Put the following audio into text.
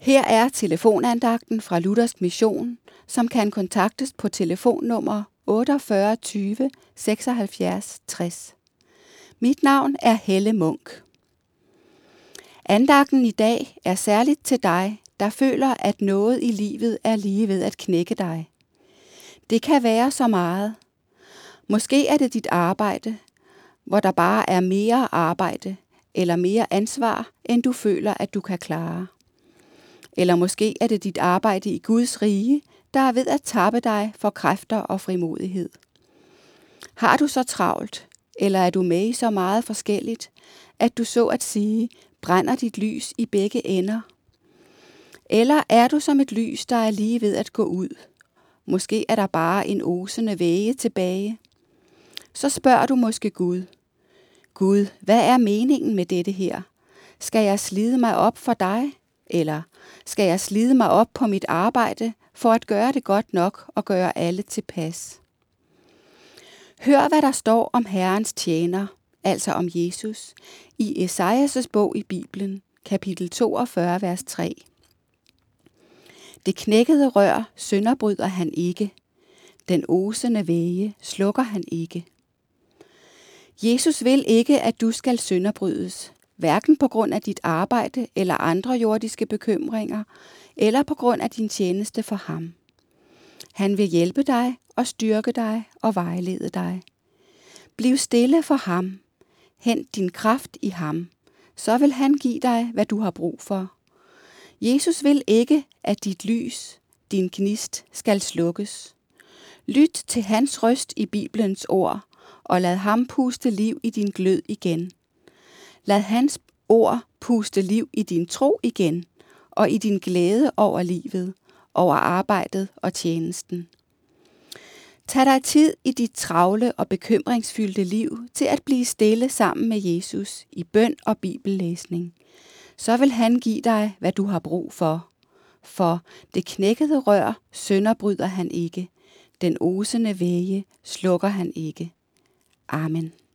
Her er telefonandagten fra Luthers Mission, som kan kontaktes på telefonnummer 48 20 76 60. Mit navn er Helle Munk. Andagten i dag er særligt til dig, der føler, at noget i livet er lige ved at knække dig. Det kan være så meget. Måske er det dit arbejde, hvor der bare er mere arbejde eller mere ansvar, end du føler, at du kan klare. Eller måske er det dit arbejde i Guds rige, der er ved at tappe dig for kræfter og frimodighed. Har du så travlt, eller er du med i så meget forskelligt, at du så at sige brænder dit lys i begge ender? Eller er du som et lys, der er lige ved at gå ud? Måske er der bare en osende væge tilbage. Så spørger du måske Gud. Gud, hvad er meningen med dette her? Skal jeg slide mig op for dig? Eller skal jeg slide mig op på mit arbejde for at gøre det godt nok og gøre alle tilpas? Hør, hvad der står om Herrens tjener, altså om Jesus, i Esajas' bog i Bibelen, kapitel 42, vers 3. Det knækkede rør sønderbryder han ikke. Den osende væge slukker han ikke. Jesus vil ikke, at du skal sønderbrydes, hverken på grund af dit arbejde eller andre jordiske bekymringer, eller på grund af din tjeneste for ham. Han vil hjælpe dig og styrke dig og vejlede dig. Bliv stille for ham. Hent din kraft i ham. Så vil han give dig, hvad du har brug for. Jesus vil ikke, at dit lys, din gnist, skal slukkes. Lyt til hans røst i Bibelens ord, og lad ham puste liv i din glød igen. Lad hans ord puste liv i din tro igen, og i din glæde over livet, over arbejdet og tjenesten. Tag dig tid i dit travle og bekymringsfyldte liv til at blive stille sammen med Jesus i bøn og bibellæsning. Så vil han give dig, hvad du har brug for. For det knækkede rør sønderbryder han ikke. Den osende væge slukker han ikke. Amen.